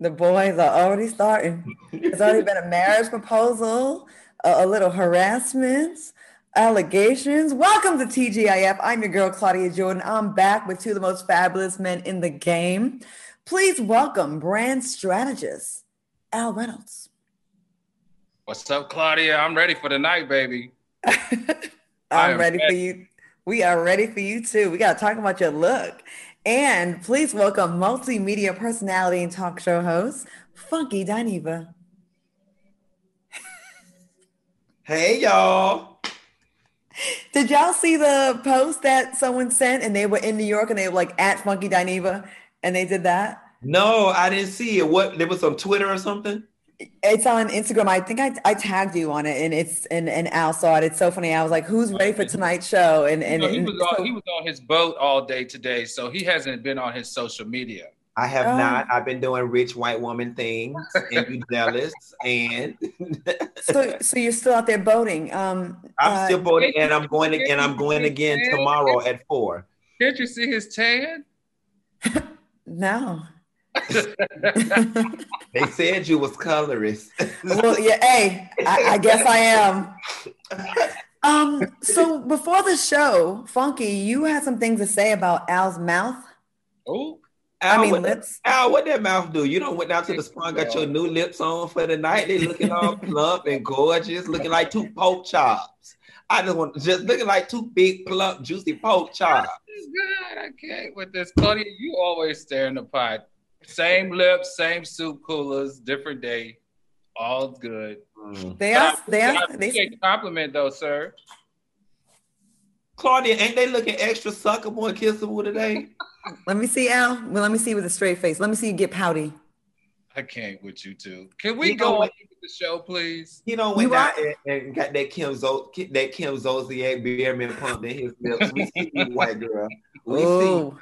The boys are already starting. There's already been a marriage proposal, a, a little harassment, allegations. Welcome to TGIF. I'm your girl, Claudia Jordan. I'm back with two of the most fabulous men in the game. Please welcome brand strategist, Al Reynolds. What's up, Claudia? I'm ready for the night, baby. I'm ready, ready for you. We are ready for you too. We got to talk about your look. And please welcome multimedia personality and talk show host, Funky Dineva. hey, y'all. Did y'all see the post that someone sent and they were in New York and they were like at Funky Dineva and they did that? No, I didn't see it. What, it was on Twitter or something? It's on Instagram. I think I, I tagged you on it, and it's and and Al saw it. It's so funny. I was like, "Who's ready for tonight's show?" And and, you know, he, was on, he was on his boat all day today, so he hasn't been on his social media. I have oh. not. I've been doing rich white woman things and you jealous. And so, so you're still out there boating. Um, I'm uh, still boating, and I'm going to, and I'm going again tomorrow at four. Can't you see his tan? no. They said you was colorist. well, yeah, hey, I, I guess I am. Um, so before the show, Funky, you had some things to say about Al's mouth. Oh, Al, I mean what lips. Al, what that mouth do? You don't went down to the spa, got your new lips on for the night. They looking all plump and gorgeous, looking like two pork chops. I just want just looking like two big plump, juicy pork chops. Good. I can't with this, Claudia. You always stare in the pot. Same lips, same soup coolers, different day. All good. Mm. They are. They are. They take compliment though, sir. Claudia, ain't they looking extra suckable and kissable today? let me see, Al. Well, let me see with a straight face. Let me see you get pouty. I can't with you two. Can we you go on the show, please? You know when that and, and, got that Kim Zo that Kim Zolciak Biermann pumped in his lips. We see you, white girl. We Ooh.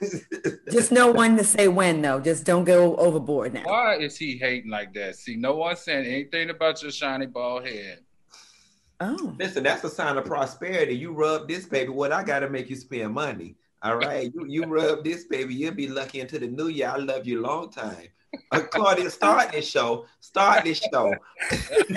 see. Just know when to say when, though. Just don't go overboard now. Why is he hating like that? See, no one saying anything about your shiny bald head. Oh, listen, that's a sign of prosperity. You rub this baby. What I got to make you spend money. All right, you you rub this baby. You'll be lucky into the new year. I love you long time. Uh, Claudia, start this show. Start this show.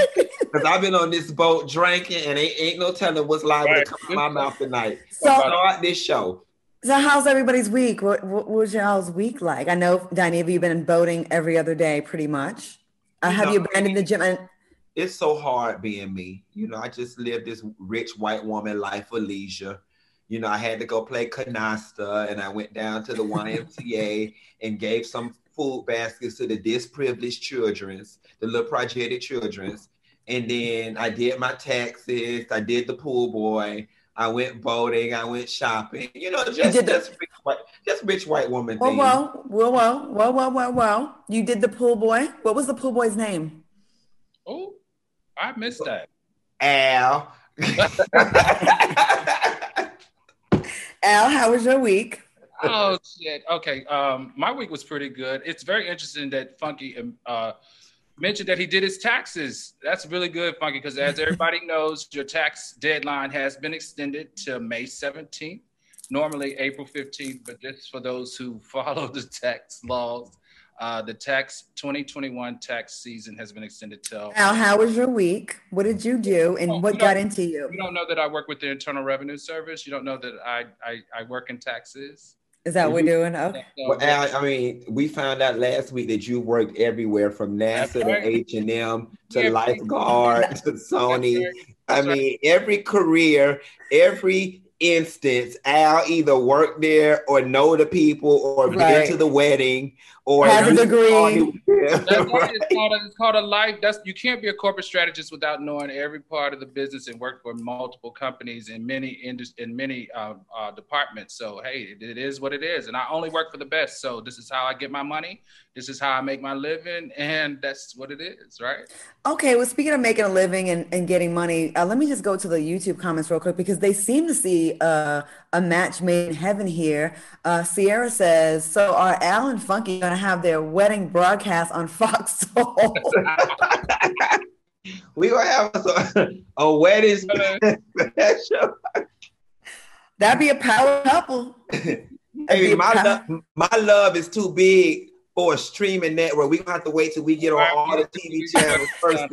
Because I've been on this boat drinking, and ain't, ain't no telling what's liable right. to come out my mouth tonight. So, start this show. So, how's everybody's week? What, what, was y'all's week like? I know, Dineva, you've been boating every other day, pretty much. Uh, have know, you abandoned the gym? And- it's so hard being me. You know, I just live this rich white woman life of leisure. You know, I had to go play canasta, and I went down to the YMCA and gave some food baskets to the disprivileged children's, the little projected children's. And then I did my taxes, I did the pool boy, I went boating, I went shopping. You know, just, you just, rich, white, just rich white woman well, Well, well, well, well, well, well, well. You did the pool boy. What was the pool boy's name? Oh, I missed that. Al. Al, how was your week? oh shit. Okay. Um, my week was pretty good. It's very interesting that Funky um, uh, mentioned that he did his taxes. That's really good, Funky, because as everybody knows, your tax deadline has been extended to May 17th. Normally April 15th, but just for those who follow the tax laws, uh, the tax 2021 tax season has been extended till. Now, how was your week? What did you do, and oh, what got into you? You don't know that I work with the Internal Revenue Service. You don't know that I I, I work in taxes. Is that what we're doing? Oh. Okay. Well, Al, I mean, we found out last week that you worked everywhere from NASA right. to H and M to yeah, lifeguard to Sony. I mean, every career, every instance, Al either worked there or know the people or right. been to the wedding or has a degree. That's it's, called a, it's called a life. That's you can't be a corporate strategist without knowing every part of the business and work for multiple companies in many industry in many uh, uh, departments. So hey, it, it is what it is, and I only work for the best. So this is how I get my money. This is how I make my living, and that's what it is, right? Okay. Well, speaking of making a living and, and getting money, uh, let me just go to the YouTube comments real quick because they seem to see uh, a match made in heaven here. Uh, Sierra says, "So are Al and Funky going to have their wedding broadcast on Fox Soul?" we gonna have a, a wedding special. That'd be a power couple. hey, my love, my love is too big for a streaming network. We gonna have to wait till we get on all the TV channels first.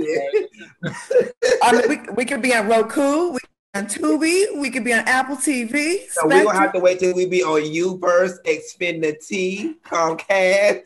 I mean, we, we could be on Roku. We on Tubi. We could be on Apple TV. So we're gonna have to wait till we be on UVerse, Xfinity, Comcast.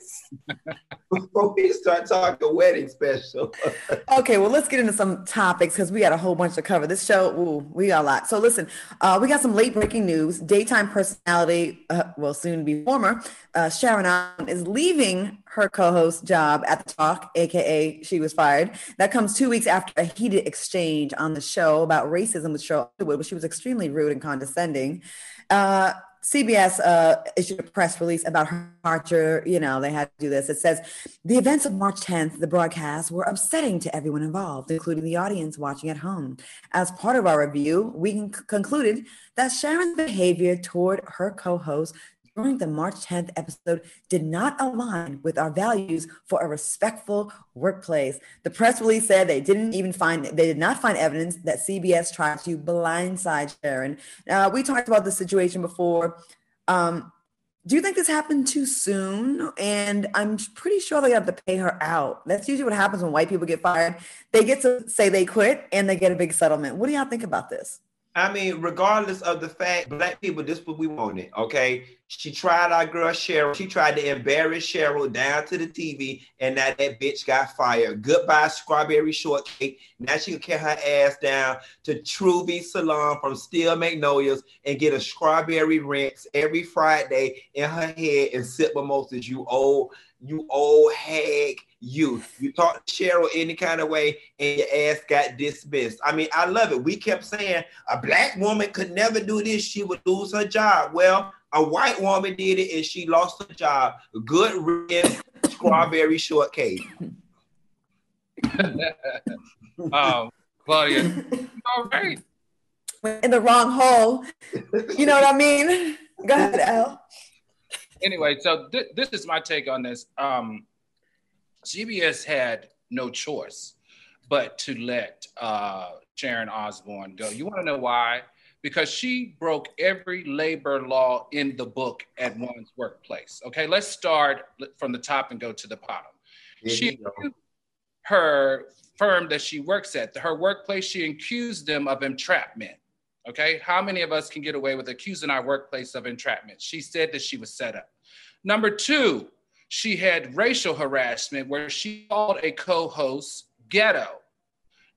Before we start talking wedding special. okay, well, let's get into some topics because we got a whole bunch to cover. This show, ooh, we got a lot. So listen, uh, we got some late breaking news. Daytime personality, uh, will soon be former, uh, Sharon is leaving her co-host job at the talk, aka she was fired. That comes two weeks after a heated exchange on the show about racism with Sheryl Underwood, where she was extremely rude and condescending. Uh, CBS uh, issued a press release about her departure. You know, they had to do this. It says the events of March 10th, the broadcast, were upsetting to everyone involved, including the audience watching at home. As part of our review, we concluded that Sharon's behavior toward her co host the March 10th episode did not align with our values for a respectful workplace. The press release said they didn't even find they did not find evidence that CBS tried to blindside Sharon. We talked about the situation before. Um, do you think this happened too soon? And I'm pretty sure they have to pay her out. That's usually what happens when white people get fired. They get to say they quit and they get a big settlement. What do y'all think about this? I mean, regardless of the fact, black people, this what we wanted. Okay. She tried our girl Sheryl. She tried to embarrass Sheryl down to the TV, and now that bitch got fired. Goodbye, strawberry shortcake. Now she can carry her ass down to Truvy Salon from Steel Magnolias and get a strawberry rinse every Friday in her head and sip mimosas. You old, you old hag you. You talk to Sheryl any kind of way, and your ass got dismissed. I mean, I love it. We kept saying a black woman could never do this; she would lose her job. Well, a white woman did it, and she lost her job. Good red strawberry shortcake. um, Claudia, all right. In the wrong hole. You know what I mean? Go ahead, Al. Anyway, so th- this is my take on this. Um, CBS had no choice but to let uh, Sharon Osbourne go. You want to know why? Because she broke every labor law in the book at one's workplace. Okay, let's start from the top and go to the bottom. There she her firm that she works at, her workplace, she accused them of entrapment. Okay, how many of us can get away with accusing our workplace of entrapment? She said that she was set up. Number two, she had racial harassment where she called a co host ghetto.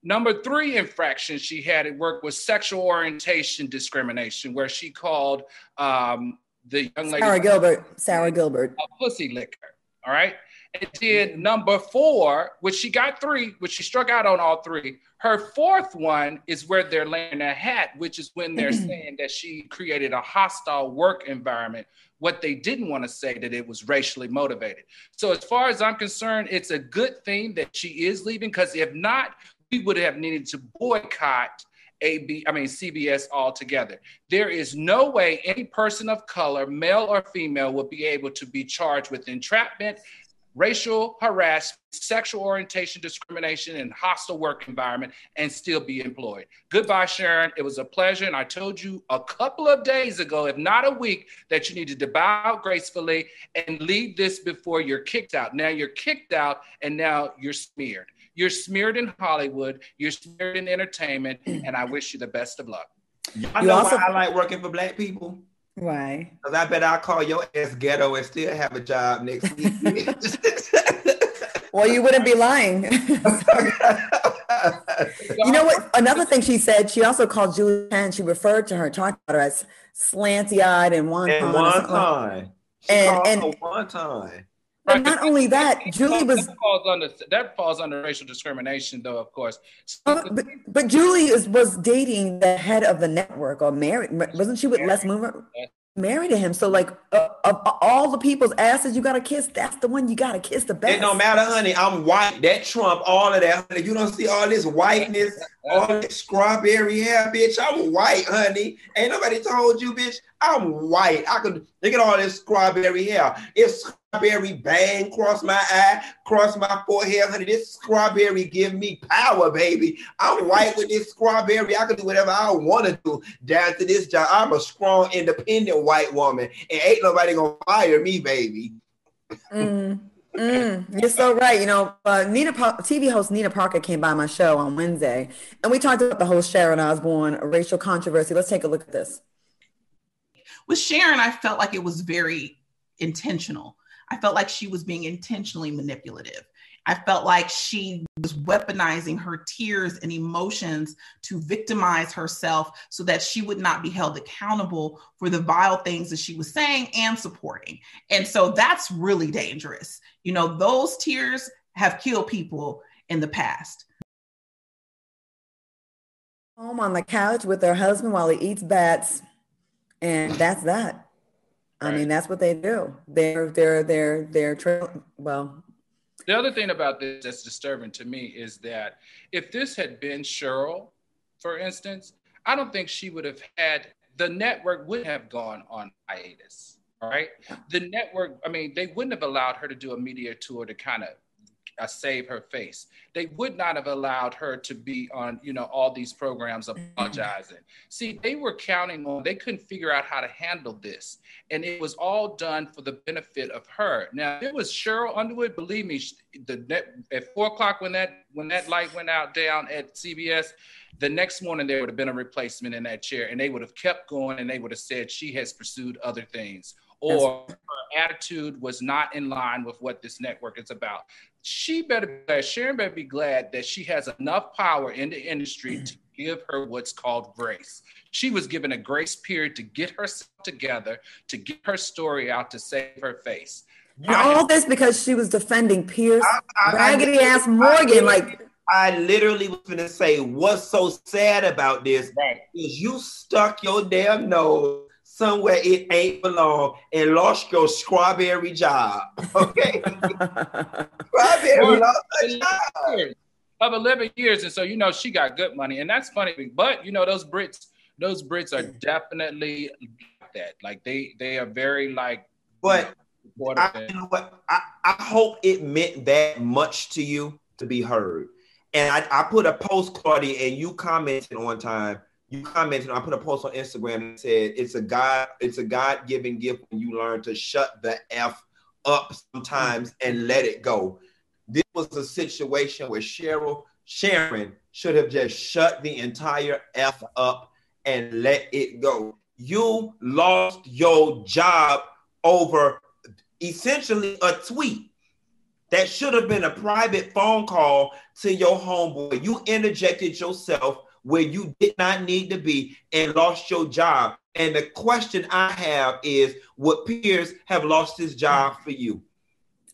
Number three infraction she had at work was sexual orientation discrimination, where she called um, the young lady Sara Gilbert, Sara Gilbert, a pussy licker. All right. And then number four, which she got three, which she struck out on all three. Her fourth one is where they're laying a hat, which is when they're saying that she created a hostile work environment what they didn't want to say that it was racially motivated. So as far as I'm concerned, it's a good thing that she is leaving because if not, we would have needed to boycott AB, I mean CBS altogether. There is no way any person of color, male or female, will be able to be charged with entrapment racial harassment, sexual orientation discrimination, and hostile work environment and still be employed. Goodbye, Sharon. It was a pleasure. And I told you a couple of days ago, if not a week, that you needed to bow out gracefully and leave this before you're kicked out. Now you're kicked out and now you're smeared. You're smeared in Hollywood, you're smeared in entertainment, and I wish you the best of luck. I know also- why I like working for black people. Why? Because I bet I'll call your ass ghetto and still have a job next week. well, you wouldn't be lying. you know what? Another thing she said, she also called Julie Chen, she referred to her, talked about oh. her as slanty eyed and one and one time. And, and one time. But not only that, Julie was that falls under that falls under racial discrimination, though. Of course, uh, but, but Julie is, was dating the head of the network or married. Wasn't she with Les Moonves? Married to him, so like uh, of all the people's asses you gotta kiss, that's the one you gotta kiss the best. It don't matter, honey. I'm white. That trump all of that, honey. You don't see all this whiteness, all this strawberry hair, bitch. I'm white, honey. Ain't nobody told you, bitch. I'm white. I could look at all this strawberry hair. It's strawberry bang cross my eye, cross my forehead, honey. This strawberry give me power, baby. I'm white with this strawberry. I can do whatever I want to do down to this job. I'm a strong, independent white woman, and ain't nobody gonna fire me, baby. Mm. Mm, you're so right. You know, uh, Nina TV host Nina Parker came by my show on Wednesday, and we talked about the whole Sharon Osbourne racial controversy. Let's take a look at this. With Sharon, I felt like it was very intentional. I felt like she was being intentionally manipulative. I felt like she was weaponizing her tears and emotions to victimize herself so that she would not be held accountable for the vile things that she was saying and supporting. And so that's really dangerous. You know, those tears have killed people in the past. Home on the couch with her husband while he eats bats. And that's that. I mean, that's what they do. They're they're they're they're tra- well, the other thing about this that's disturbing to me is that if this had been Sheryl, for instance, I don't think she would have had the network would have gone on hiatus. All right. The network, I mean, they wouldn't have allowed her to do a media tour to kind of uh, save her face. They would not have allowed her to be on, you know, all these programs mm-hmm. apologizing. See, they were counting on, they couldn't figure out how to handle this. And it was all done for the benefit of her. Now, it was Sheryl Underwood, believe me, the net, at four o'clock when that when that light went out down at CBS, the next morning there would have been a replacement in that chair and they would have kept going and they would have said she has pursued other things or her attitude was not in line with what this network is about. She better be glad, Sharon better be glad that she has enough power in the industry to give her what's called grace. She was given a grace period to get herself together, to get her story out, to save her face. all this because she was defending Piers, I, I, raggedy I, ass Morgan. like I literally was gonna say, what's so sad about this right. is you stuck your damn nose somewhere it ain't belong and lost your strawberry job. Okay. strawberry lost a job. Of 11 years. And so, you know, she got good money. And that's funny. But, you know, those Brits, those Brits are definitely like that. Like they, they are very like, but you know, I, you know what? I, I hope it meant that much to you to be heard. And I, I put a post, Claudia, and you commented one time you commented. I put a post on Instagram and said it's a God, it's a God given gift when you learn to shut the f up sometimes and let it go. This was a situation where Sheryl Sharon should have just shut the entire f up and let it go. You lost your job over essentially a tweet that should have been a private phone call to your homeboy. You interjected yourself where you did not need to be and lost your job. And the question I have is would Piers have lost his job for you?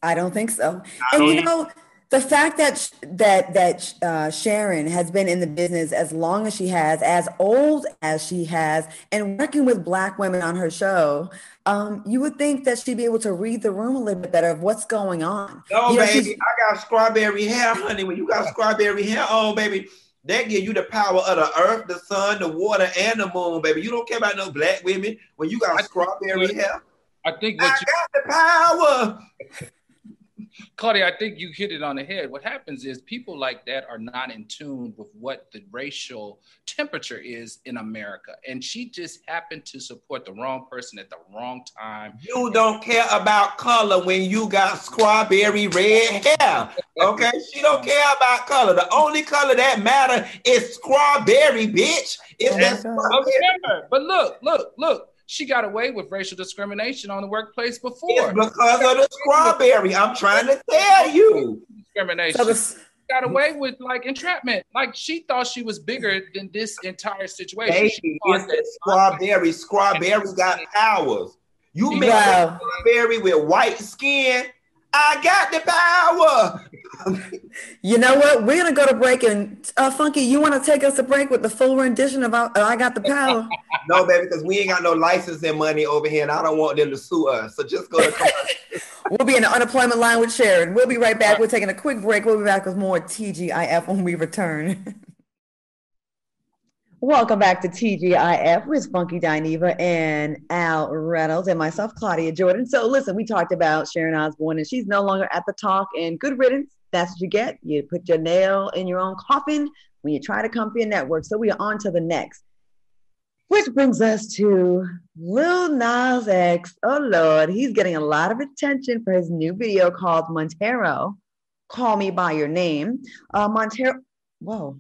I don't think so. I and you know, the fact that that that uh, Sharon has been in the business as long as she has, as old as she has, and working with Black women on her show, um, you would think that she'd be able to read the room a little bit better of what's going on. Oh, you know, baby, I got strawberry hair, honey. When you got strawberry hair oh, baby, they give you the power of the earth, the sun, the water, and the moon, baby. You don't care about no black women when you got strawberry hair. I think I you, got the power. Claudia, I think you hit it on the head. What happens is people like that are not in tune with what the racial temperature is in America. And she just happened to support the wrong person at the wrong time. You don't care about color when you got strawberry red hair. Okay? she don't care about color. The only color that matter is strawberry, bitch. Is that oh strawberry. But look, look, look she got away with racial discrimination on the workplace before. It's because of the strawberry. I'm trying to tell you. Discrimination. So the, got away with like entrapment. Like she thought she was bigger than this entire situation. Baby, it's that strawberry. Strawberry got powers. You make wow. strawberry with white skin I got the power. you know what? We're gonna go to break and uh, Funky, you want to take us a break with the full rendition of uh, "I Got the Power"? no, baby, because we ain't got no licensing money over here, and I don't want them to sue us. So just go to. we'll be in the unemployment line with Sharon. We'll be right back. We're taking a quick break. We'll be back with more TGIF when we return. Welcome back to TGIF with Funky Dineva and Al Reynolds and myself, Claudia Jordan. So, listen, we talked about Sharon Osbourne, and she's no longer at the talk. And good riddance, that's what you get. You put your nail in your own coffin when you try to come for your network. So, we are on to the next. Which brings us to Lil Nas X. Oh Lord, he's getting a lot of attention for his new video called Montero. Call Me by Your Name. Uh, Montero, whoa,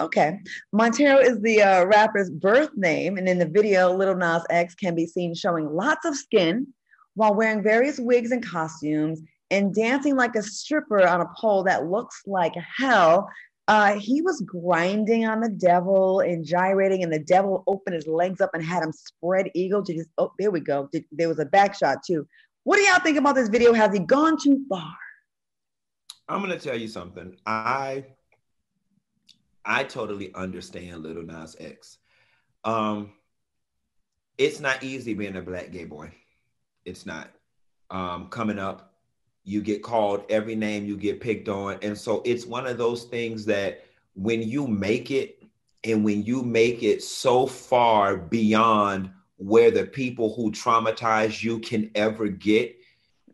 okay. Montero is the uh, rapper's birth name, and in the video, Lil Nas X can be seen showing lots of skin while wearing various wigs and costumes and dancing like a stripper on a pole that looks like hell uh, he was grinding on the devil and gyrating, and the devil opened his legs up and had him spread eagle to his. Oh, there we go. There was a back shot too. What do y'all think about this video? Has he gone too far? I'm gonna tell you something. I I totally understand Little Nas X. Um, it's not easy being a black gay boy. It's not. Um, coming up, you get called every name you get picked on and so it's one of those things that when you make it and when you make it so far beyond where the people who traumatize you can ever get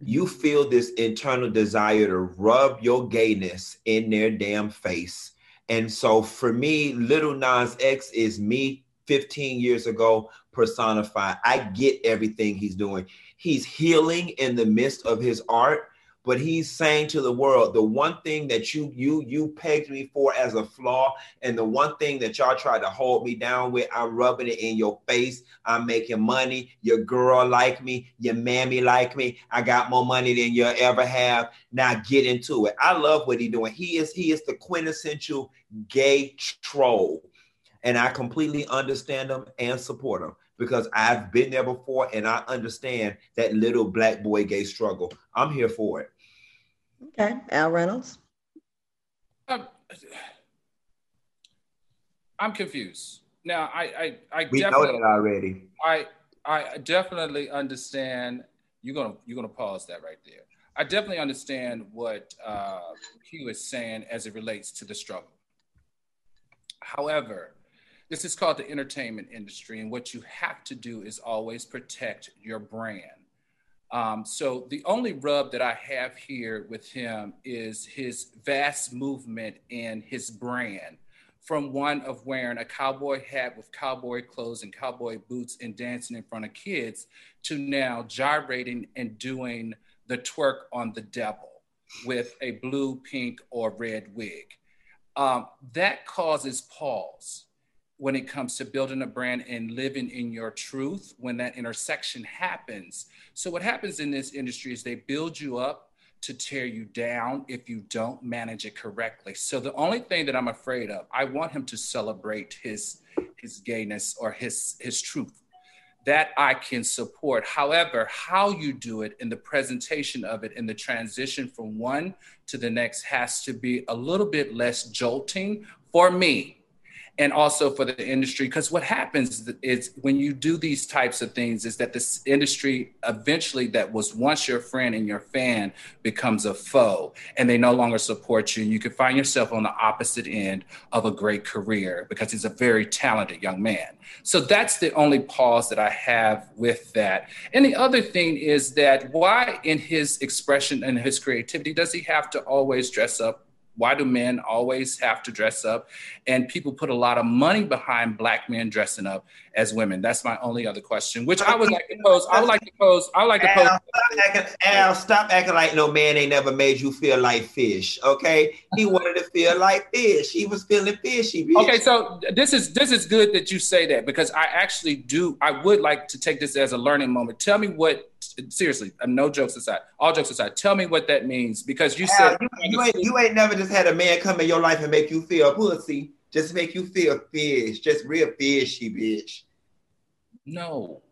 you feel this internal desire to rub your gayness in their damn face and so for me little nas x is me 15 years ago personified. I get everything he's doing. He's healing in the midst of his art but he's saying to the world the one thing that you you you pegged me for as a flaw and the one thing that y'all tried to hold me down with i'm rubbing it in your face. I'm making money. Your girl like me. Your mammy like me. I got more money than you'll ever have. Now get into it. I love what he's doing. He is he is the quintessential gay troll and i completely understand him and support him because I've been there before and I understand that little black boy gay struggle. I'm here for it. Okay, Al Reynolds. Um, I'm confused. Now, I, I, I we know that already. I, I definitely understand. You're gonna, you're gonna pause that right there. I definitely understand what uh, Q is saying as it relates to the struggle. However, this is called the entertainment industry, and what you have to do is always protect your brand. Um, so the only rub that I have here with him is his vast movement in his brand, from one of wearing a cowboy hat with cowboy clothes and cowboy boots and dancing in front of kids, to now gyrating and doing the twerk on the devil with a blue, pink, or red wig. Um, that causes pause when it comes to building a brand and living in your truth when that intersection happens. So, what happens in this industry is they build you up to tear you down if you don't manage it correctly. So, the only thing that I'm afraid of, I want him to celebrate his his gayness or his his truth that I can support. However, how you do it in the presentation of it in the transition from one to the next has to be a little bit less jolting for me and also for the industry because what happens is when you do these types of things is that this industry eventually that was once your friend and your fan becomes a foe and they no longer support you and you can find yourself on the opposite end of a great career because he's a very talented young man. So that's the only pause that i have with that. And the other thing is that why in his expression and his creativity does he have to always dress up why do men always have to dress up? And people put a lot of money behind black men dressing up as women. That's my only other question, which I would like to pose. I would like to pose. I would like to pose. Al, stop acting, Al, stop acting like no man ain't never made you feel like fish. Okay, he wanted to feel like fish. He was feeling fishy. Bitch. Okay, so this is this is good that you say that because I actually do. I would like to take this as a learning moment. Tell me what seriously, uh, no jokes aside, all jokes aside, tell me what that means because you Al, said you, you, ain't, you ain't never just had a man come in your life and make you feel pussy, just make you feel fish, just real fishy, bitch. No.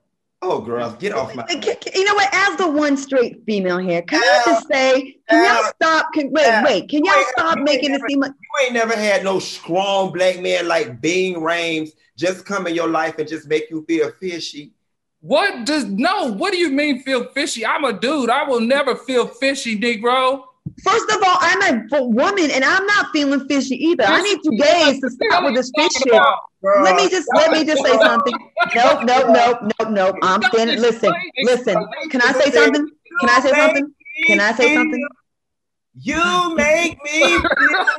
Oh, girl, get off my. You know what? As the one straight female here, can Al, you just say, can Al, y'all stop? Can, wait, Al, wait, can y'all stop making never, it seem like you ain't never had no strong black man like Ving Rhames just come in your life and just make you feel fishy? What does no? What do you mean feel fishy? I'm a dude. I will never feel fishy, Negro. First of all, I'm a woman and I'm not feeling fishy either. I need you gays to stop with this fish shit. Let me just let me just say something. Nope, nope, nope, nope, nope. I'm standing. Listen, listen. Can I say something? Can I say something? Can I say something? You make me feel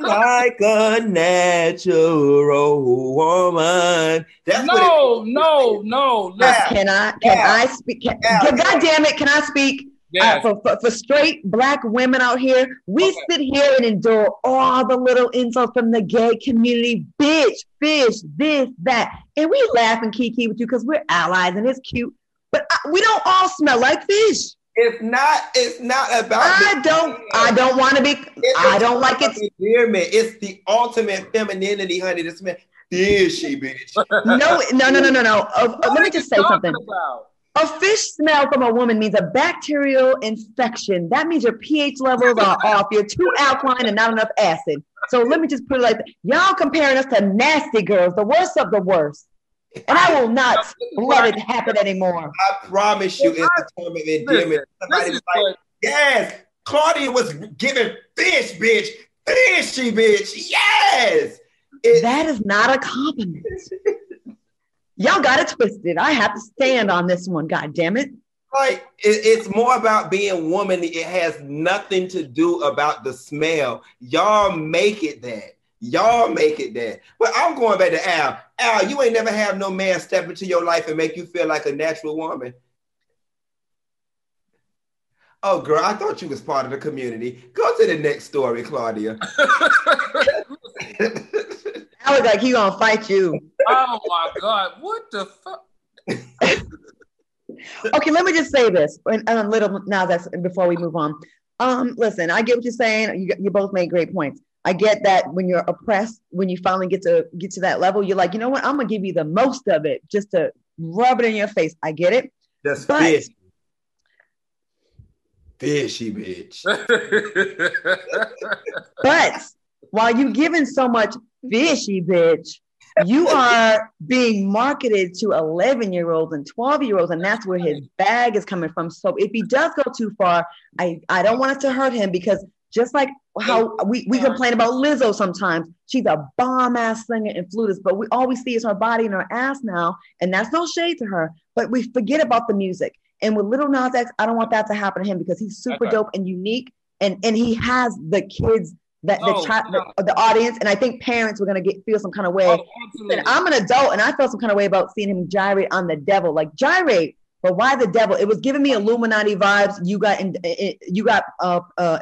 like a natural woman. That's no, no, no. Listen. Can I? Can yeah. I speak? Can, yeah. God damn it! Can I speak? Yes. Uh, for, for, for, straight black women out here, we okay. sit here and endure all the little insults from the gay community, bitch, fish, this, that, and we laugh and kiki with you because we're allies and it's cute. But I, we don't all smell like fish. It's not. It's not about. I don't. I don't want to be. It's I don't like it. Endearment. It's the ultimate femininity, honey. This man, Is she bitch. no, no, no, no, no, no. Uh, uh, let me just say something. About? A fish smell from a woman means a bacterial infection. That means your pH levels are off. You're too alkaline and not enough acid. So let me just put it like that. Y'all comparing us to nasty girls, the worst of the worst. And I will not let it happen anymore. I promise you, it's a term of endearment. Somebody was like, yes, Claudia was giving fish, bitch. Fishy, bitch. Yes. It, that is not a compliment. Y'all got it twisted. I have to stand on this one. God damn it. Like it, it's more about being woman. It has nothing to do about the smell. Y'all make it that. Y'all make it that. But I'm going back to Al. Al, you ain't never have no man step into your life and make you feel like a natural woman. Oh, girl, I thought you was part of the community. Go to the next story, Claudia. I was like, he gonna fight you. Oh my god, what the fuck? okay, let me just say this, and, and little now that's before we move on. Um, listen, I get what you're saying. You, you both made great points. I get that when you're oppressed, when you finally get to get to that level, you're like, you know what? I'm gonna give you the most of it just to rub it in your face. I get it. That's but, fish. Fishy bitch. but while you're giving so much fishy bitch, you are being marketed to 11 year olds and 12 year olds, and that's where his bag is coming from. So if he does go too far, I, I don't want it to hurt him because just like how we, we complain about Lizzo sometimes. She's a bomb ass singer and flutist, but we always see is her body and her ass now. And that's no shade to her, but we forget about the music. And with Little Nas X, I don't want that to happen to him because he's super dope and unique. And, and he has the kids that the, oh, child, the, the, audience, and I think parents were gonna get feel some kind of way. Oh, and I'm an adult, and I felt some kind of way about seeing him gyrate on the devil, like gyrate. But why the devil? It was giving me Illuminati vibes. You got in, you got uh, uh,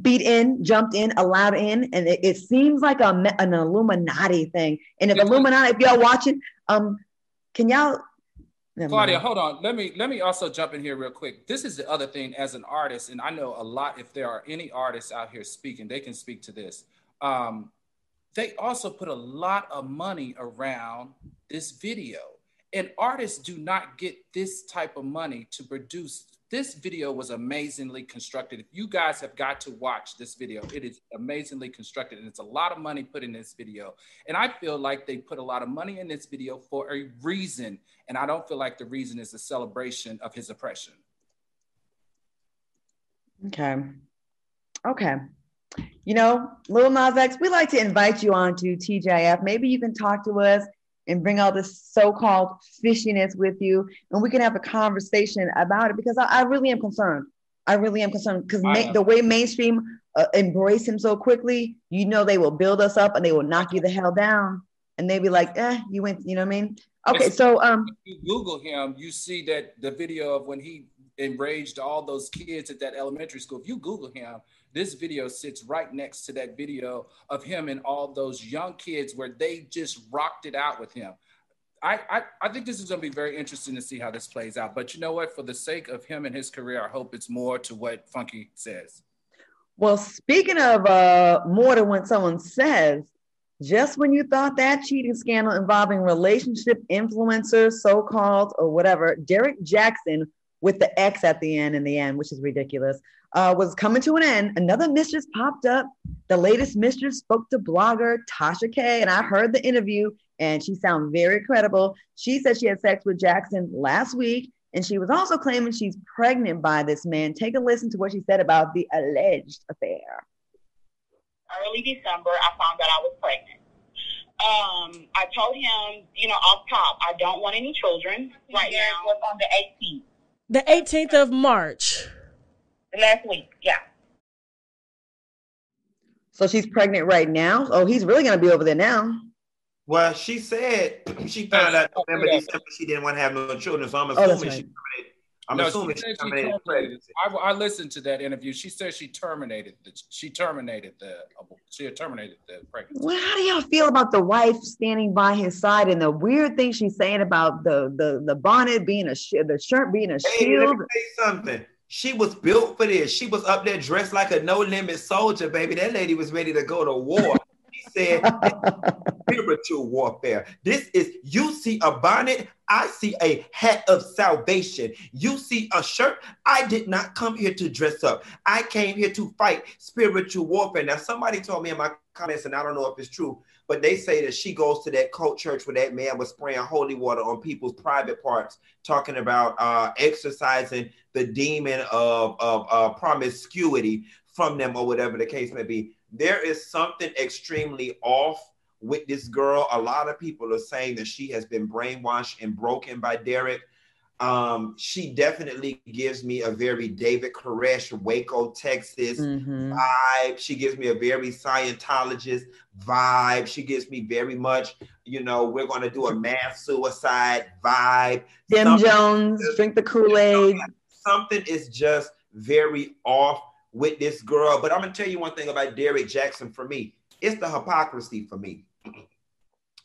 beat in, jumped in, allowed in, and it, it seems like a, an Illuminati thing. And if Illuminati, if y'all watching, um, can y'all? Claudia, hold on. Let me let me also jump in here real quick. This is the other thing as an artist, and I know a lot. If there are any artists out here speaking, they can speak to this. Um, they also put a lot of money around this video, and artists do not get this type of money to produce this video was amazingly constructed. If you guys have got to watch this video, it is amazingly constructed and it's a lot of money put in this video. And I feel like they put a lot of money in this video for a reason. And I don't feel like the reason is a celebration of his oppression. Okay. Okay. You know, Lil Nas X, we like to invite you on to TGIF. Maybe you can talk to us and bring all this so-called fishiness with you and we can have a conversation about it because i, I really am concerned. I really am concerned because ma- the way mainstream uh, embrace him so quickly you know they will build us up and they will knock you the hell down and they be like eh you went you know what i mean? Okay so um you google him you see that the video of when he enraged all those kids at that elementary school if you google him this video sits right next to that video of him and all those young kids where they just rocked it out with him. I, I, I think this is going to be very interesting to see how this plays out. But you know what? For the sake of him and his career, I hope it's more to what Funky says. Well, speaking of uh, more than what someone says, just when you thought that cheating scandal involving relationship influencers, so called, or whatever, Derek Jaxn with the X at the end in the end, which is ridiculous, uh, was coming to an end. Another mistress popped up. The latest mistress spoke to blogger Tasha K, and I heard the interview, and she sounded very credible. She said she had sex with Jaxn last week, and she was also claiming she's pregnant by this man. Take a listen to what she said about the alleged affair. Early December, I found out I was pregnant. Um, I told him, you know, off top, I don't want any children right now. Was on the 18th. The 18th of March last week. Yeah. So she's pregnant right now. Oh, he's really gonna be over there now. Well, she said she found out November, December she didn't want to have no children. So I'm oh, assuming oh, right. she I'm no, assuming she, she terminated, terminated I, I, listened to that interview. She said she terminated the she terminated the she had terminated the pregnancy. Well, how do y'all feel about the wife standing by his side and the weird thing she's saying about the the the bonnet being a the shirt being a hey, shield? Let me say something. She was built for this. She was up there dressed like a no limit soldier, baby. That lady was ready to go to war. Said spiritual warfare. This is you see a bonnet, I see a hat of salvation. You see a shirt. I did not come here to dress up. I came here to fight spiritual warfare. Now, somebody told me in my comments, and I don't know if it's true, but they say that she goes to that cult church where that man was spraying holy water on people's private parts, talking about uh, exercising the demon of, of uh, promiscuity from them, or whatever the case may be. There is something extremely off with this girl. A lot of people are saying that she has been brainwashed and broken by Derek. Um, she definitely gives me a very David Koresh, Waco, Texas mm-hmm. vibe. She gives me a very Scientologist vibe. She gives me very much, you know, we're going to do a mass suicide vibe. Jim something Jones, just, drink the Kool Aid. something is just very off with this girl. But I'm to tell you one thing about Derek Jaxn for me it's the hypocrisy for me.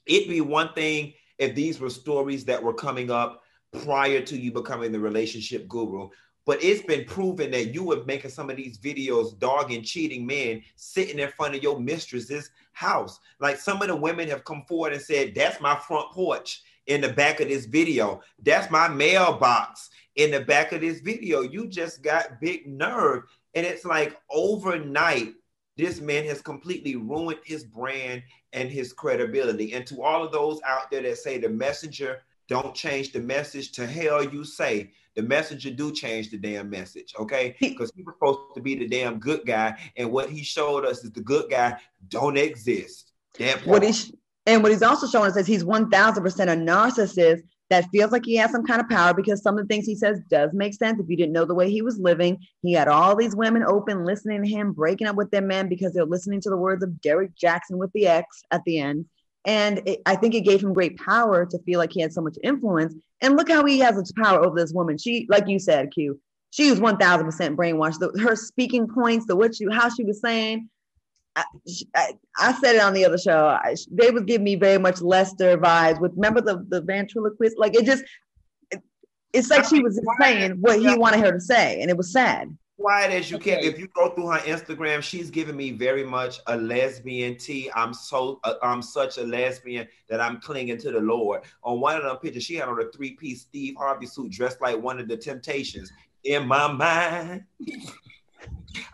It'd be one thing if these were stories that were coming up prior to you becoming the relationship guru. But it's been proven that you were making some of these videos dogging cheating men sitting in front of your mistress's house. Like some of the women have come forward and said, That's my front porch in the back of this video. That's my mailbox in the back of this video. You just got big nerve. And it's like overnight, this man has completely ruined his brand and his credibility. And to all of those out there that say the messenger don't change the message, to hell you say the messenger do change the damn message, okay? Because he was supposed to be the damn good guy, and what he showed us is the good guy don't exist. Damn. What he and what he's also showing us is he's one thousand percent a narcissist that feels like he has some kind of power because some of the things he says does make sense. If you didn't know the way he was living, he had all these women open, listening to him, breaking up with their men because they're listening to the words of Derek Jaxn with the X at the end. And it, I think it gave him great power to feel like he had so much influence. And look how he has such power over this woman. She, like you said, Q, she was 1000% brainwashed. The, her speaking points, the what she, how she was saying, I, I, said it on the other show. I, they would give me very much Lester vibes. With remember the the ventriloquist, like it just, it, it's like she was saying what he wanted her to say, and it was sad. Quiet as you can. If you go through her Instagram, she's giving me very much a lesbian tea. I'm so uh, I'm such a lesbian that I'm clinging to the Lord. On one of them pictures, she had on a three piece Steve Harvey suit, dressed like one of the Temptations. In my mind.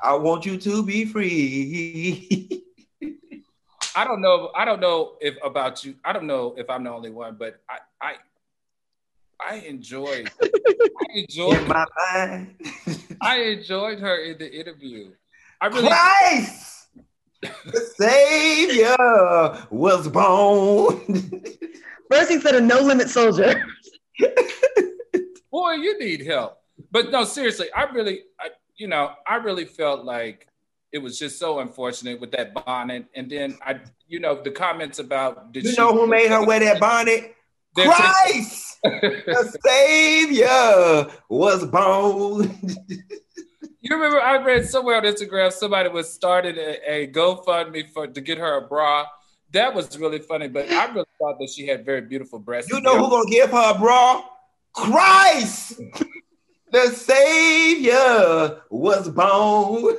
I want you to be free. I don't know. I don't know if about you. I don't know if I'm the only one, but I I I enjoyed. I enjoyed. In my mind. I enjoyed her in the interview. I really. Christ, the Savior was born. First, he said a no limit soldier. Boy, you need help. But no, seriously, I really, I, you know, I really felt like it was just so unfortunate with that bonnet. And then I, you know, the comments about did you know who made her wear that bonnet? Christ, the Savior was born. you remember I read somewhere on Instagram somebody was starting a, a GoFundMe for to get her a bra. That was really funny, but I really thought that she had very beautiful breasts. You know who gonna give her a bra? Christ the Savior was born.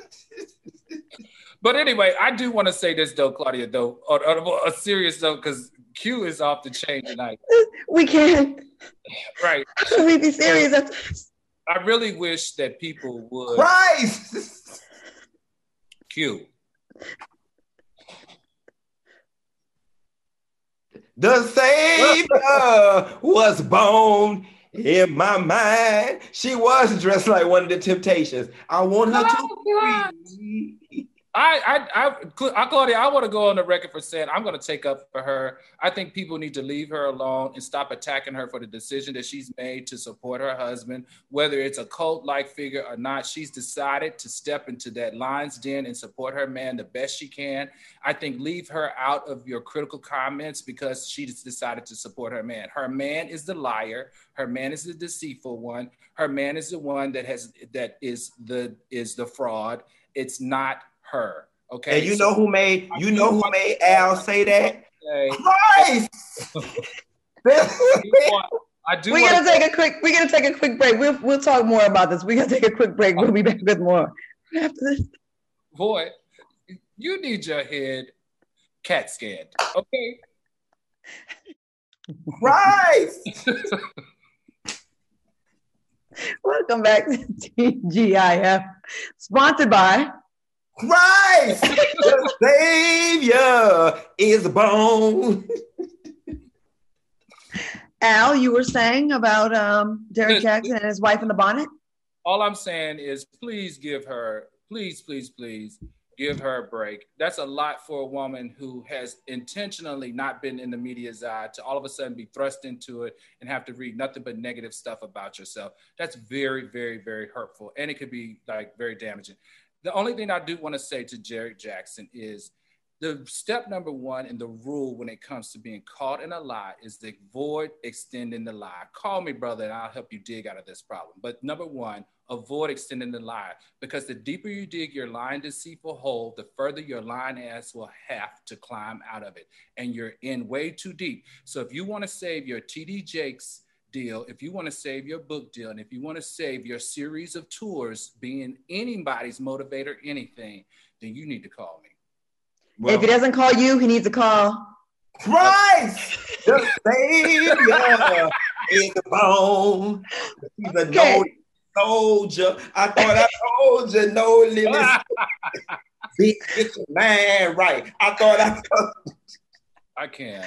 but anyway, I do want to say this though, Claudia, though, on, on a serious note, because Q is off the chain tonight. We can't, Right. Should we be serious? I really wish that people would. Christ! Q. The Savior was born in my mind, she was dressed like one of the Temptations. I want her to. I, I, I, Claudia, I want to go on the record for saying I'm going to take up for her. I think people need to leave her alone and stop attacking her for the decision that she's made to support her husband, whether it's a cult-like figure or not. She's decided to step into that lion's den and support her man the best she can. I think leave her out of your critical comments because she's decided to support her man. Her man is the liar. Her man is the deceitful one. Her man is the one that has that is the is the fraud. It's not her. Okay. And you know who made you know who made Al say that? Christ! I do. We're gonna take a quick. We're gonna take a quick break. We'll we'll talk more about this. We're gonna take a quick break. We'll be back with more after this. Boy, you need your head cat scanned. Okay. Christ! Welcome back to TGIF, sponsored by Christ, the Savior is born. Al, you were saying about um, Derek Jaxn and his wife in the bonnet? All I'm saying is please give her, please, please, please give her a break. That's a lot for a woman who has intentionally not been in the media's eye to all of a sudden be thrust into it and have to read nothing but negative stuff about yourself. That's very, very, very hurtful. And it could be like very damaging. The only thing I do want to say to Derek Jaxn is the step number one in the rule when it comes to being caught in a lie is the avoid extending the lie. Call me, brother, and I'll help you dig out of this problem. But number one, avoid extending the lie because the deeper you dig your lying deceitful hole, the further your lying ass will have to climb out of it. And you're in way too deep. So if you want to save your TD Jakes deal, if you want to save your book deal, and if you want to save your series of tours being anybody's motivator, anything, then you need to call me. Well, if he doesn't call you, he needs to call Christ, the Savior is the bone. He's a okay. no soldier. I thought I told you no limits. Get your man right. I thought I told I can't.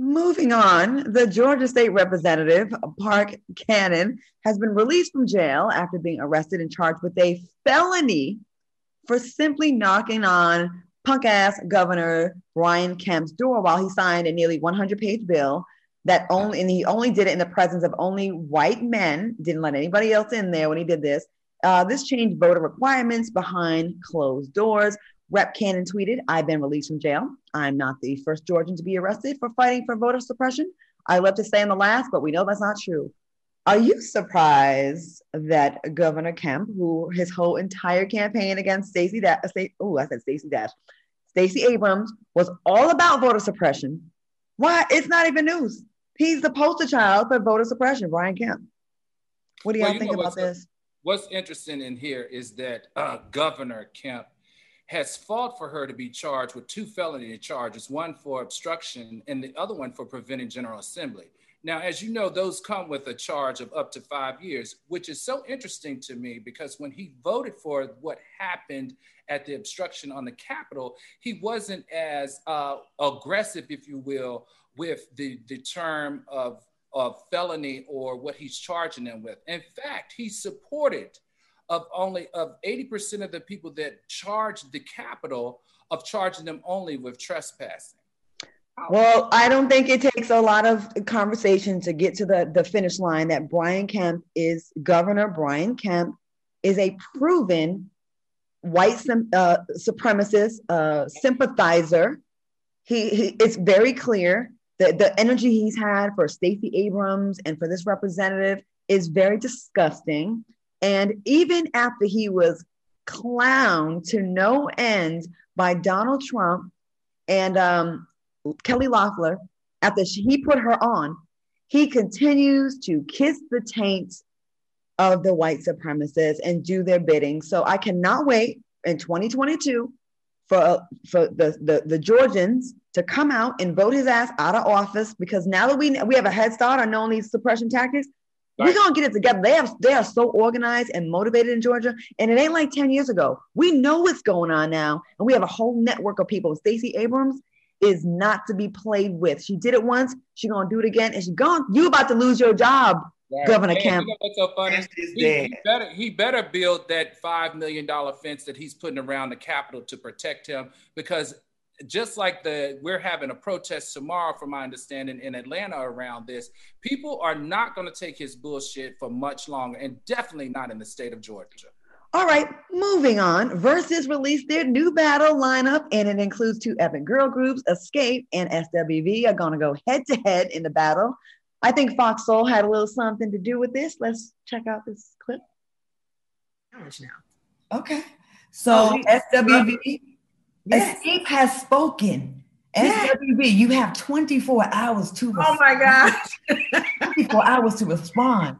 Moving on, the Georgia State Representative, Park Cannon, has been released from jail after being arrested and charged with a felony for simply knocking on punk ass Governor Brian Kemp's door while he signed a nearly 100 page bill that only, and he only did it in the presence of only white men, didn't let anybody else in there when he did this. Uh, this changed voter requirements behind closed doors, Rep Cannon tweeted, I've been released from jail. I'm not the first Georgian to be arrested for fighting for voter suppression. I love to say I'm the last, but we know that's not true. Are you surprised that Governor Kemp, who his whole entire campaign against Stacey Dash, oh, I said Stacey Dash, Stacey Abrams was all about voter suppression? Why? It's not even news. He's the poster child for voter suppression, Brian Kemp. What do y'all well, think about this? What's interesting in here is that uh, Governor Kemp has fought for her to be charged with two felony charges, one for obstruction and the other one for preventing General Assembly. Now, as you know, those come with a charge of up to five years, which is so interesting to me because when he voted for what happened at the obstruction on the Capitol, he wasn't as uh, aggressive, if you will, with the, the term of, of felony or what he's charging them with. In fact, he supported of only of 80% of the people that charged the capital of charging them only with trespassing. Well, I don't think it takes a lot of conversation to get to the, the finish line that Brian Kemp is Governor Brian Kemp is a proven white uh, supremacist uh, sympathizer. He, he, it's very clear that the energy he's had for Stacey Abrams and for this representative is very disgusting. And even after he was clowned to no end by Donald Trump and um, Kelly Loeffler, after he put her on, he continues to kiss the taint of the white supremacists and do their bidding. So I cannot wait in 2022 for, for the, the, the Georgians to come out and vote his ass out of office because now that we, we have a head start on knowing these suppression tactics, we're gonna get it together. They have they are so organized and motivated in Georgia, and it ain't like 10 years ago. We know what's going on now, and we have a whole network of people. Stacey Abrams is not to be played with. She did it once, she's gonna do it again, and she's gone. You about to lose your job, Right. Governor hey, Kemp. You know what's so funny? He, he, better, he better build that $5 million fence that he's putting around the Capitol to protect him because just like the we're having a protest tomorrow from my understanding in atlanta around this people are not going to take his bullshit for much longer and definitely not in the state of georgia all right, moving on. Verzuz released their new battle lineup, and it includes two epic girl groups, Xscape and SWV, are going to go head to head in the battle. I think Fox Soul had a little something to do with this. Let's check out this clip. Now. Okay. So oh, SWV, yes. Xscape has spoken. Yes. SWV, you have 24 hours to respond. Oh my gosh. 24 hours to respond.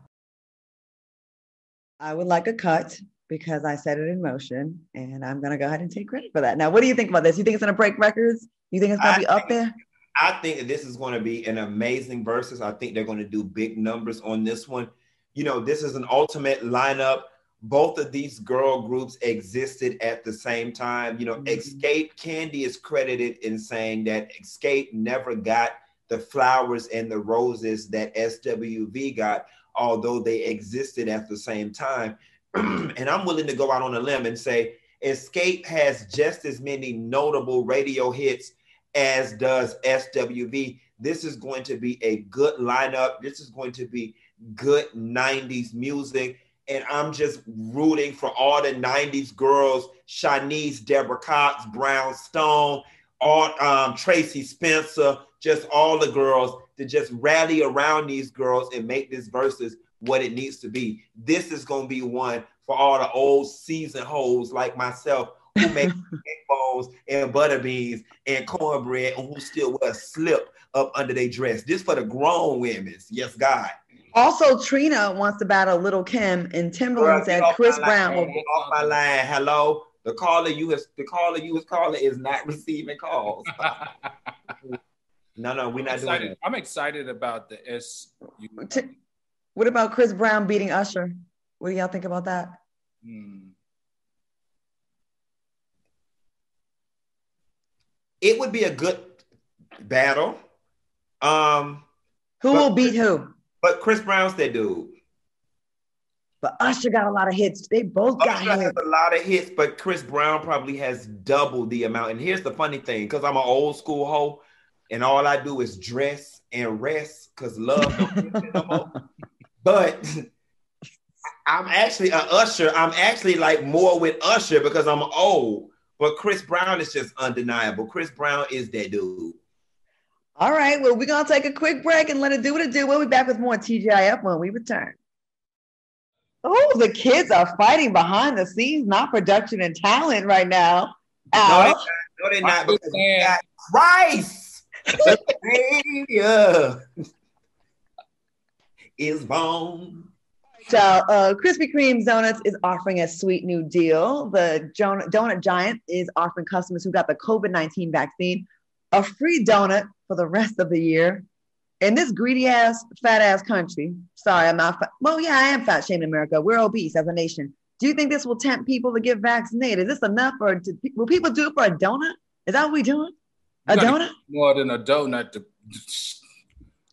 I would like a cut because I set it in motion and I'm going to go ahead and take credit for that. Now, what do you think about this? You think it's going to break records? You think it's going to be up there? I think this is going to be an amazing Verzuz. I think they're going to do big numbers on this one. You know, this is an ultimate lineup. Both of these girl groups existed at the same time. You know, mm-hmm. Xscape Kandi is credited in saying that Xscape never got the flowers and the roses that SWV got, although they existed at the same time. and I'm willing to go out on a limb and say Xscape has just as many notable radio hits as does SWV. This is going to be a good lineup. This is going to be good 90s music. And I'm just rooting for all the 90s girls Shanice, Deborah Cox, Brownstone, all um, Tracie Spencer, just all the girls to just rally around these girls and make this Verzuz what it needs to be. This is going to be one for all the old season hoes like myself who make egg bones and butter beans and cornbread and who still wear a slip up under their dress. This for the grown women. Yes, God. Also, Trina wants to battle Little Kim and Timbaland said Chris Brown will be off my line. Hello. The caller you is the caller you was calling is not receiving calls. no, no, we're not excited. doing it. I'm excited about the S. What about Chris Brown beating Usher? What do y'all think about that? Hmm. It would be a good battle. Um, who will beat who? But Chris Brown's that dude. But Usher got a lot of hits. They both got hits. has a lot of hits, but Chris Brown probably has double the amount. And here's the funny thing, because I'm an old school hoe, and all I do is dress and rest, because love don't no more. But I'm actually an Usher. I'm actually like more with Usher because I'm old. But Chris Brown is just undeniable. Chris Brown is that dude. All right. Well, we're gonna take a quick break and let it do what it do. We'll be back with more TGIF when we return. Oh, the kids are fighting behind the scenes, not production and talent right now. No, they're not. No, they're not because got Christ, the Savior, is born. So, uh, Krispy Kreme Donuts is offering a sweet new deal. The donut giant is offering customers who got the COVID 19 vaccine a free donut for the rest of the year. In this greedy ass, fat ass country, sorry, I'm not, fat. well, yeah, I am fat shaming America. We're obese as a nation. Do you think this will tempt people to get vaccinated? Is this enough, or to, will people do it for a donut? Is that what we're doing? A donut? More than a donut. To...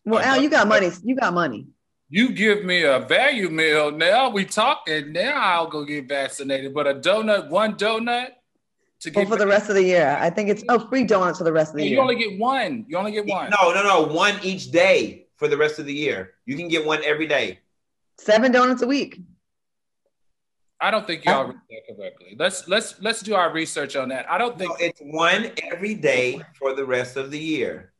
Well, Al, you got money. You got money you give me a value meal, now we talking. Now I'll go get vaccinated. But a donut, one donut to get for the rest of the year. I think it's oh free donuts for the rest of the you year. You only get one. You only get one. No, no, no. One each day for the rest of the year. You can get one every day. Seven donuts a week. I don't think y'all read that correctly. Let's let's let's do our research on that. I don't think no, it's one every day for the rest of the year.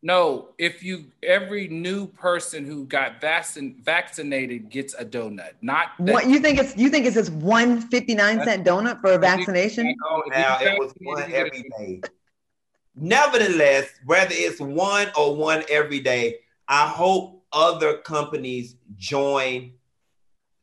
No, if you every new person who got vaccin, vaccinated gets a donut. Not that, what you think it's you think it's just one 59 cent donut for a vaccination? No, now it was one every day. Nevertheless, whether it's one or one every day, I hope other companies join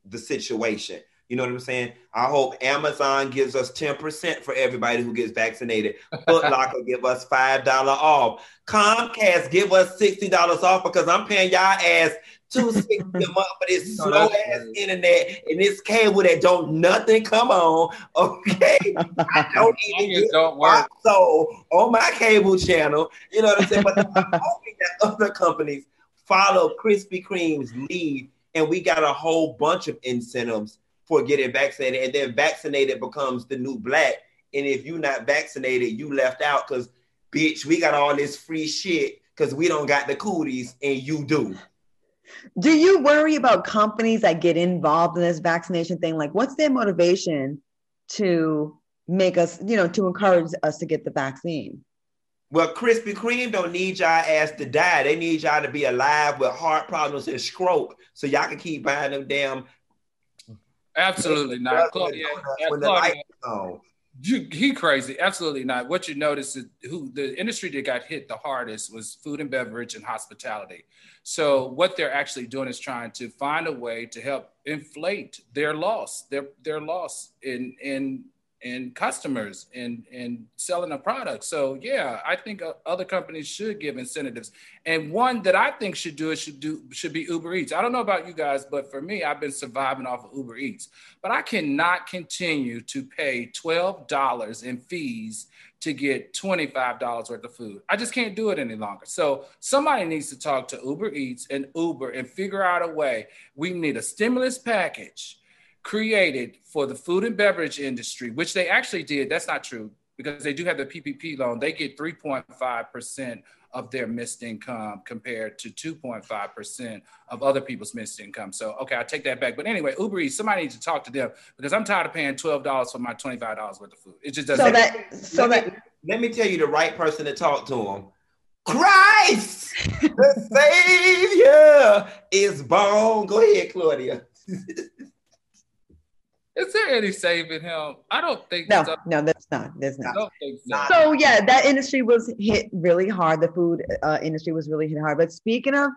the situation. You know what I'm saying? I hope Amazon gives us 10% for everybody who gets vaccinated. Foot Locker give us $5 off. Comcast give us $60 off because I'm paying y'all ass 260 a month for this slow ass internet and this cable that don't nothing come on. Okay. I don't even get don't work. so on my cable channel. You know what I'm saying? But I'm hoping that other companies follow Krispy Kreme's lead, and we got a whole bunch of incentives for getting vaccinated, and then vaccinated becomes the new black. And if you're not vaccinated, you left out because bitch, we got all this free shit because we don't got the cooties and you do. Do you worry about companies that get involved in this vaccination thing? Like, what's their motivation to make us, you know, to encourage us to get the vaccine? Well, Krispy Kreme don't need y'all ass to die. They need y'all to be alive with heart problems and stroke, so y'all can keep buying them damn. Absolutely not, Claudia. Claudia you, he crazy. Absolutely not. What you notice is who the industry that got hit the hardest was food and beverage and hospitality. So what they're actually doing is trying to find a way to help inflate their loss, their their loss in in and customers and and selling a product. So yeah, I think uh, other companies should give incentives. And one that I think should do it should do should be Uber Eats. I don't know about you guys, but for me, I've been surviving off of Uber Eats. But I cannot continue to pay twelve dollars in fees to get twenty five dollars worth of food. I just can't do it any longer. So somebody needs to talk to Uber Eats and Uber and figure out a way. We need a stimulus package created for the food and beverage industry, which they actually did. That's not true because they do have the PPP loan. They get 3.5% of their missed income compared to 2.5% of other people's missed income. So, okay, I take that back. But anyway, Uber Eats, somebody needs to talk to them because I'm tired of paying $12 for my $25 worth of food. It just doesn't. So that, so let, that, me, let me tell you the right person to talk to them. Christ, the Savior is born. Go ahead, Claudia. Is there any saving him? I don't think no, so. no, there's not. There's not. I don't think so. So yeah, that industry was hit really hard. The food uh, industry was really hit hard. But speaking of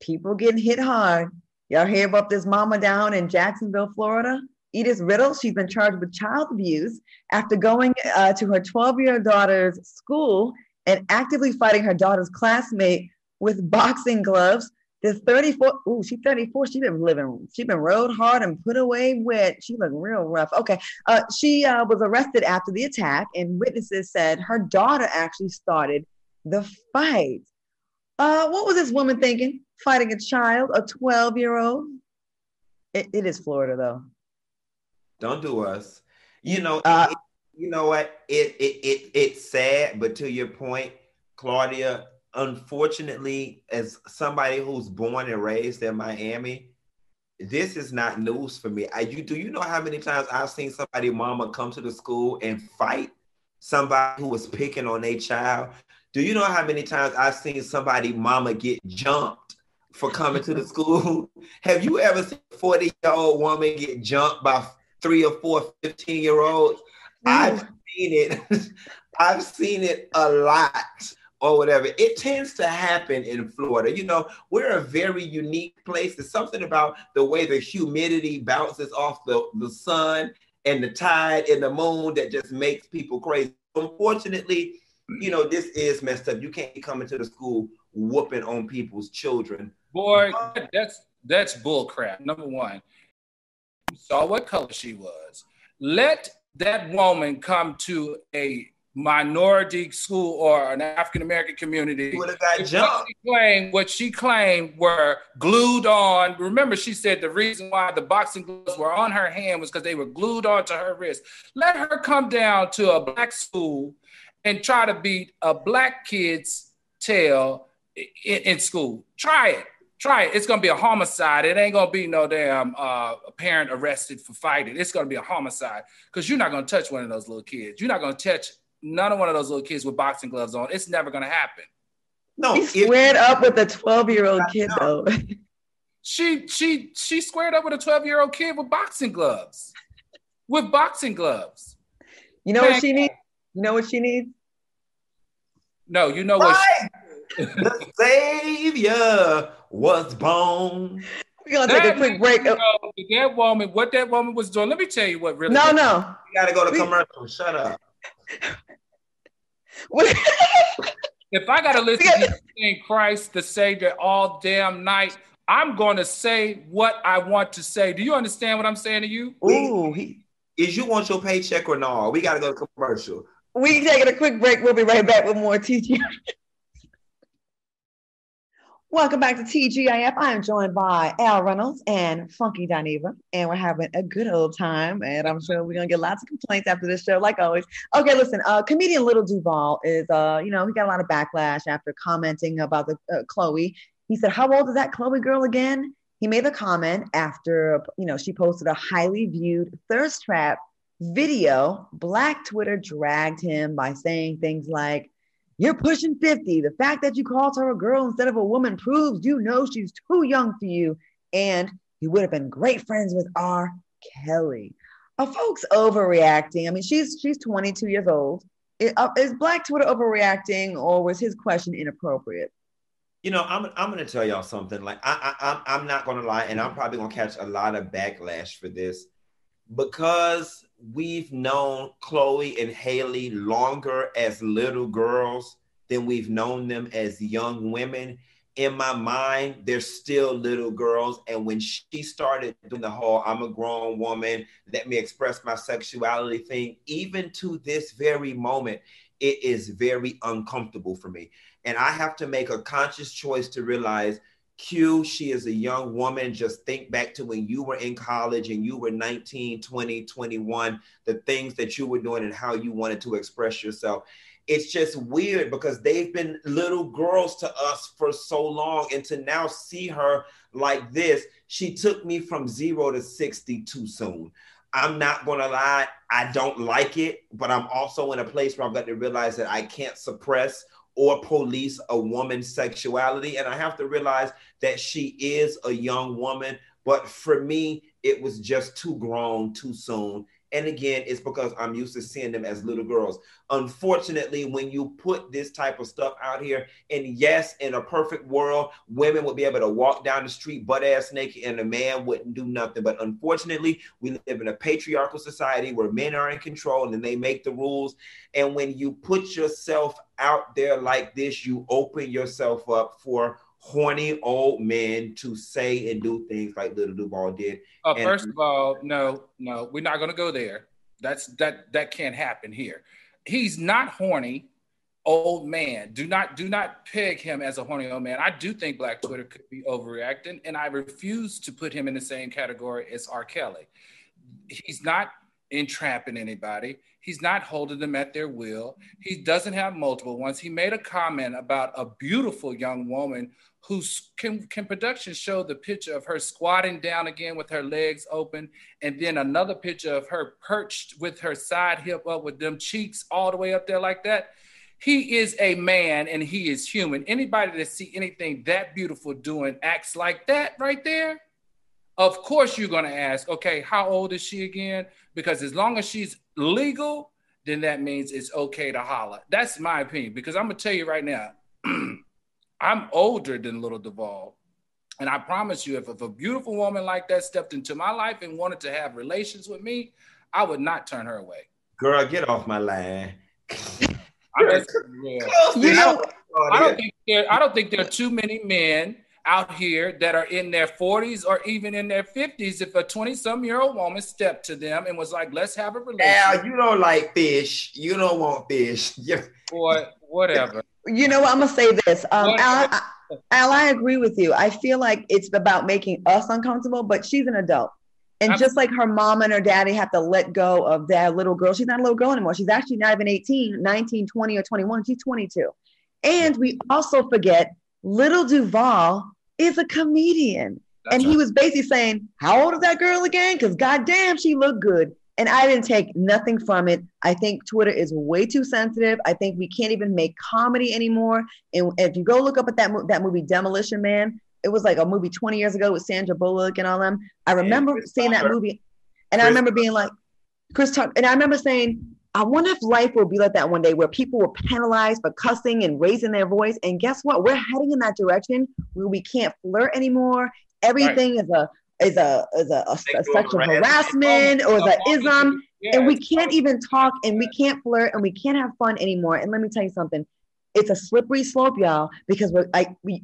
people getting hit hard, y'all hear about this mama down in Jacksonville, Florida? Edith Riddle, she's been charged with child abuse after going uh, to her 12 year old daughter's school and actively fighting her daughter's classmate with boxing gloves this 34, ooh, she's 34. She been living, she been rode hard and put away wet. She looked real rough. Okay. Uh, she uh, was arrested after the attack, and witnesses said her daughter actually started the fight. Uh, what was this woman thinking? Fighting a child, a 12 year old? It, it is Florida, though. Don't do us. You know, uh, it, you know what? It, it it it's sad, but to your point, Claudia, unfortunately, as somebody who's born and raised in Miami, this is not news for me. I, you do you know how many times I've seen somebody mama come to the school and fight somebody who was picking on a child? Do you know how many times I've seen somebody mama get jumped for coming to the school? Have you ever seen a 40 year old woman get jumped by three or four 15 year olds? I've seen it. I've seen it a lot or whatever. It tends to happen in Florida. You know, we're a very unique place. There's something about the way the humidity bounces off the, the sun and the tide and the moon that just makes people crazy. Unfortunately, you know, this is messed up. You can't be coming to the school whooping on people's children. Boy, that's that's bull crap. Number one, saw what color she was. Let that woman come to a minority school or an African American community. Would have got jumped. What she, claimed, what she claimed were glued on. Remember, she said the reason why the boxing gloves were on her hand was because they were glued onto her wrist. Let her come down to a black school and try to beat a black kid's tail in, in school. Try it. Try it. It's gonna be a homicide. It ain't gonna be no damn uh, parent arrested for fighting. It's gonna be a homicide because you're not gonna touch one of those little kids. You're not gonna touch none of one of those little kids with boxing gloves on. It's never gonna happen. No, he squared up with a 12 year old kid though. she she she squared up with a 12 year old kid with boxing gloves. With boxing gloves. You know Man, what she needs? You know what she needs? No, you know what? She- the savior was born. We're gonna take that, a quick break. You know, that woman, what that woman was doing. Let me tell you what really. No, no. You gotta go to commercial. Shut up if I gotta listen to in Christ the Savior all damn night, I'm gonna say what I want to say. Do you understand what I'm saying to you? Ooh, he, is you want your paycheck or no? We gotta go to commercial. We taking a quick break. We'll be right back with more teaching. Welcome back to TGIF. I am joined by Al Reynolds and Funky Dineva, and we're having a good old time. And I'm sure we're gonna get lots of complaints after this show, like always. Okay, listen, uh, comedian Little Duval is, uh, you know, he got a lot of backlash after commenting about the uh, Chloe. He said, "How old is that Chloe girl again?" He made the comment after, you know, she posted a highly viewed thirst trap video. Black Twitter dragged him by saying things like you're pushing 50. The fact that you called her a girl instead of a woman proves you know she's too young for you. And you would have been great friends with R. Kelly. Are folks overreacting? I mean, she's she's 22 years old. Is, uh, is Black Twitter overreacting, or was his question inappropriate? You know, I'm I'm gonna tell y'all something. Like I, I I'm I'm not gonna lie, and I'm probably gonna catch a lot of backlash for this because we've known Chloe and Halle longer as little girls than we've known them as young women. In my mind, they're still little girls. And when she started doing the whole I'm a grown woman, let me express my sexuality thing, even to this very moment, it is very uncomfortable for me. And I have to make a conscious choice to realize Q, she is a young woman. Just think back to when you were in college and you were 19, 20, 21, the things that you were doing and how you wanted to express yourself. It's just weird because they've been little girls to us for so long. And to now see her like this, she took me from zero to 60 too soon. I'm not going to lie, I don't like it, but I'm also in a place where I've got to realize that I can't suppress or police a woman's sexuality. And I have to realize that she is a young woman. But for me, it was just too grown too soon. And again, it's because I'm used to seeing them as little girls. Unfortunately, when you put this type of stuff out here, and yes, in a perfect world, women would be able to walk down the street butt ass naked and a man wouldn't do nothing. But unfortunately, we live in a patriarchal society where men are in control and they make the rules. And when you put yourself out there like this, you open yourself up for horny old men to say and do things like Little Duval did. Uh, first of all, no, no, we're not going to go there. That's that that can't happen here. He's not horny old man. Do not do not peg him as a horny old man. I do think Black Twitter could be overreacting, and I refuse to put him in the same category as R. Kelly. He's not entrapping anybody. He's not holding them at their will. He doesn't have multiple ones. He made a comment about a beautiful young woman who can, can production show the picture of her squatting down again with her legs open and then another picture of her perched with her side hip up with them cheeks all the way up there like that he is a man and he is human anybody that see anything that beautiful doing acts like that right there of course you're going to ask okay how old is she again because as long as she's legal then that means it's okay to holler that's my opinion because i'm to tell you right now I'm older than Little Duval. And I promise you, if, if a beautiful woman like that stepped into my life and wanted to have relations with me, I would not turn her away. Girl, get off my line. Real. You know, I don't think there, I don't think there are too many men out here that are in their 40s or even in their 50s if a 20 some year old woman stepped to them and was like let's have a relationship Al, you don't like fish you don't want fish or whatever you know, what? I'm gonna say this. Um, Al, I, Al, I agree with you. I feel like it's about making us uncomfortable, but she's an adult. And I'm, just like her mom and her daddy have to let go of that little girl, she's not a little girl anymore. She's actually not even 18, 19, 20, or 21. She's 22. And we also forget little Duval is a comedian. and right. he was basically saying, How old is that girl again? Because goddamn, she looked good. And I didn't take nothing from it. I think Twitter is way too sensitive. I think we can't even make comedy anymore. And if you go look up at that, that movie Demolition Man, it was like a movie 20 years ago with Sandra Bullock and all them. I remember seeing that movie. And Chris I remember being like, Chris Tucker, and I remember saying, I wonder if life will be like that one day where people were penalized for cussing and raising their voice. And guess what? We're heading in that direction where we can't flirt anymore. Everything right. is a is a is a, a, a sexual harassment or the ism, yeah, and we can't even talk and we can't flirt and we can't have fun anymore. And let me tell you something, it's a slippery slope, y'all, because we're like we.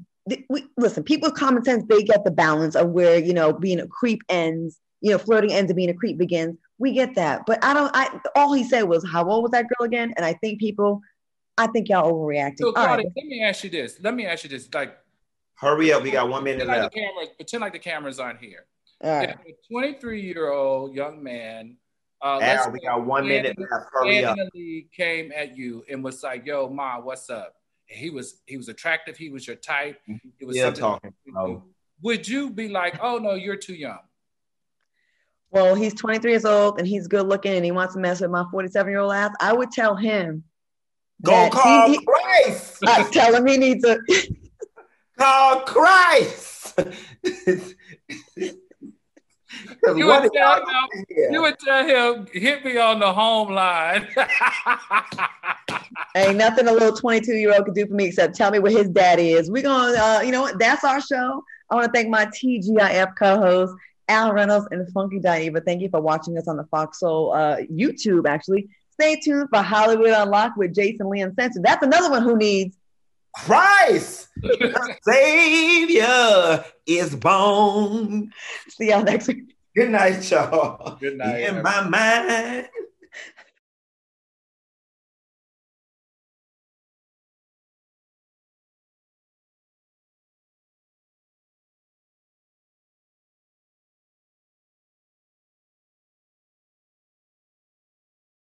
We, listen, people with common sense, they get the balance of where, you know, being a creep ends, you know, flirting ends and being a creep begins. We get that. But I don't, I, all he said was, how old was that girl again? And I think people, I think y'all overreacting. So, Claudia, right. let me ask you this. Let me ask you this. Like, Hurry up, we got one minute Pretend like left. the cameras, pretend like the cameras aren't here. All right. If a 23 year old young man, uh, let's Al, we got one minute in left. Hurry up. in the league came at you and was like, "Yo, ma, what's up?" And he was he was attractive. He was your type. It was Still something- talking. Would you be like, "Oh no, you're too young"? Well, he's 23 years old and he's good looking and he wants to mess with my 47 year old ass. I would tell him. Go call he- he- Christ. I tell him he needs a. Call Christ. You would tell him, doing here? you would tell him, "Hit me on the home line." Ain't nothing a little 22 year old could do for me except tell me what his daddy is. We're going to, uh, you know what? That's our show. I want to thank my TGIF co hosts, Al Reynolds and Funky Dineva. Thank you for watching us on the Fox Soul uh, YouTube, actually. Stay tuned for Hollywood Unlocked with Jason Lee Uncensored. That's another one who needs. Christ, the Savior is born. See y'all next week. Good night, y'all. Good night. In my mind.